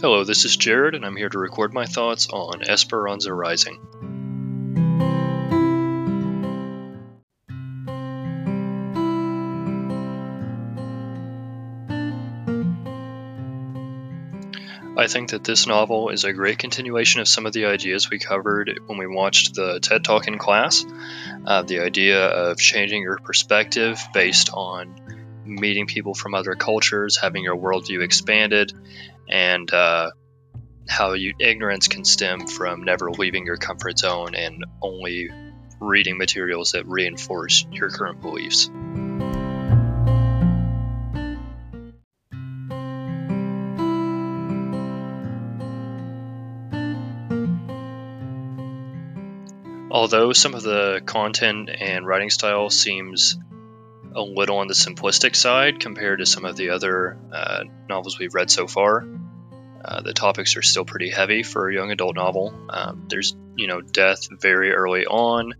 Hello, this is Jared, and I'm here to record my thoughts on Esperanza Rising. I think that this novel is a great continuation of some of the ideas we covered when we watched the TED Talk in class. Uh, the idea of changing your perspective based on meeting people from other cultures, having your worldview expanded, and uh, how you, ignorance can stem from never leaving your comfort zone and only reading materials that reinforce your current beliefs. Although some of the content and writing style seems a little on the simplistic side compared to some of the other uh, novels we've read so far, uh, the topics are still pretty heavy for a young adult novel. Um, there's, you know, death very early on,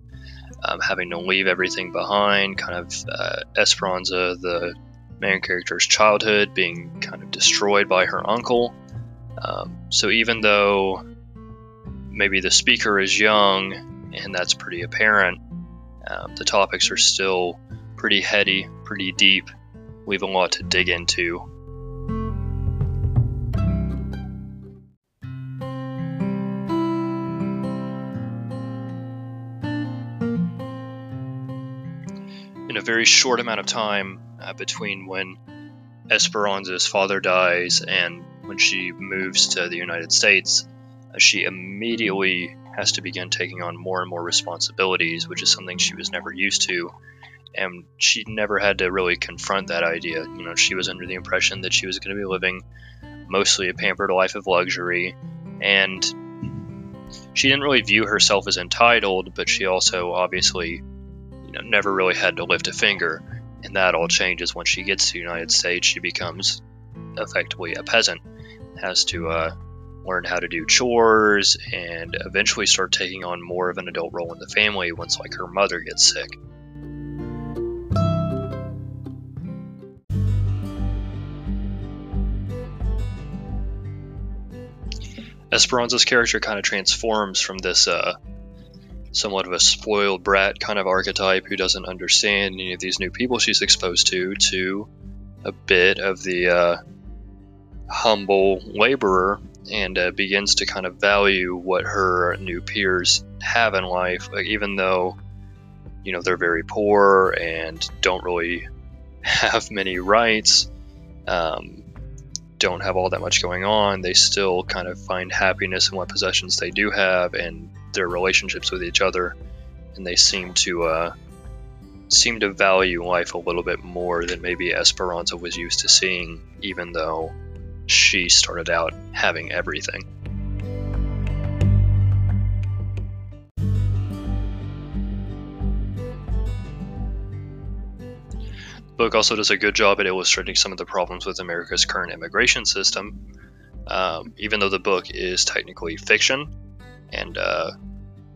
um, having to leave everything behind, kind of uh, Esperanza, the main character's childhood, being kind of destroyed by her uncle. Um, so even though maybe the speaker is young and that's pretty apparent. Um, the topics are still pretty heady, pretty deep. We have a lot to dig into. In a very short amount of time uh, between when Esperanza's father dies and when she moves to the United States, uh, she immediately has to begin taking on more and more responsibilities, which is something she was never used to. And she never had to really confront that idea. You know, she was under the impression that she was going to be living mostly a pampered life of luxury. And she didn't really view herself as entitled, but she also obviously, you know, never really had to lift a finger. And that all changes when she gets to the United States. She becomes effectively a peasant, has to uh, learn how to do chores, and eventually start taking on more of an adult role in the family once like her mother gets sick. Esperanza's character kind of transforms from this uh, somewhat of a spoiled brat kind of archetype who doesn't understand any of these new people she's exposed to to a bit of the uh, humble laborer and uh, begins to kind of value what her new peers have in life, like, even though you know they're very poor and don't really have many rights, um, don't have all that much going on. They still kind of find happiness in what possessions they do have and their relationships with each other, and they seem to uh, seem to value life a little bit more than maybe Esperanza was used to seeing, even though she started out having everything. Book also does a good job at illustrating some of the problems with America's current immigration system. Um, even though the book is technically fiction and uh,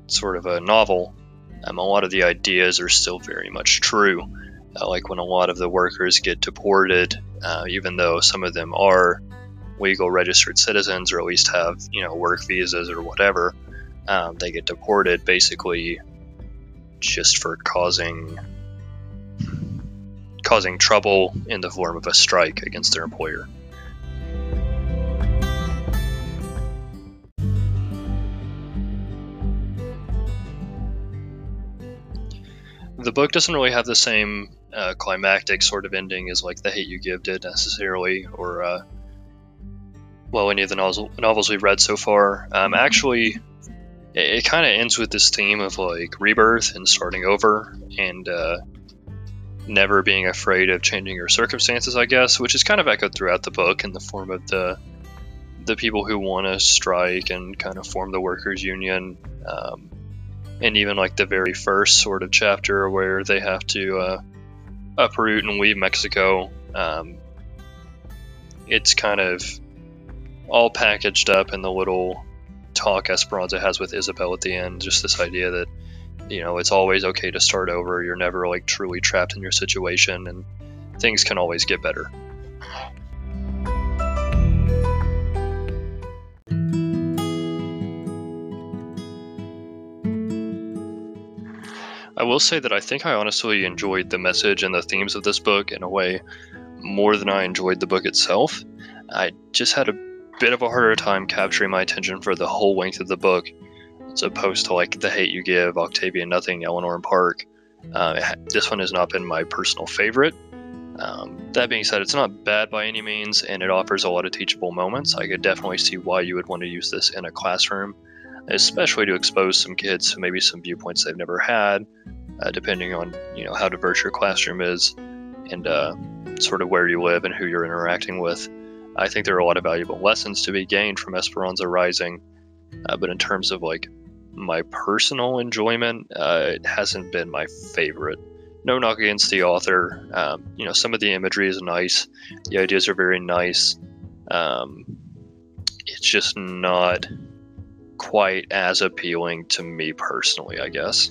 sort of a novel, um, a lot of the ideas are still very much true. Uh, like when a lot of the workers get deported, uh, even though some of them are legal registered citizens or at least have you know work visas or whatever um, they get deported basically just for causing causing trouble in the form of a strike against their employer the book doesn't really have the same uh, climactic sort of ending as like the hate you give did necessarily or uh, well, any of the novels, novels we've read so far. Um, actually, it, it kind of ends with this theme of like rebirth and starting over and uh, never being afraid of changing your circumstances, I guess, which is kind of echoed throughout the book in the form of the the people who want to strike and kind of form the workers' union, um, and even like the very first sort of chapter where they have to uh, uproot and leave Mexico. Um, it's kind of all packaged up in the little talk Esperanza has with Isabel at the end. Just this idea that, you know, it's always okay to start over. You're never like truly trapped in your situation, and things can always get better. I will say that I think I honestly enjoyed the message and the themes of this book in a way more than I enjoyed the book itself. I just had a bit of a harder time capturing my attention for the whole length of the book as opposed to like The Hate You Give, Octavia Nothing, Eleanor and Park. Uh, this one has not been my personal favorite. Um, that being said, it's not bad by any means, and it offers a lot of teachable moments. I could definitely see why you would want to use this in a classroom, especially to expose some kids to maybe some viewpoints they've never had, uh, depending on you know how diverse your classroom is, and uh, sort of where you live and who you're interacting with. I think there are a lot of valuable lessons to be gained from Esperanza Rising, uh, but in terms of like my personal enjoyment, uh, it hasn't been my favorite. No knock against the author. Um, you know, some of the imagery is nice. The ideas are very nice. Um, it's just not quite as appealing to me personally, I guess.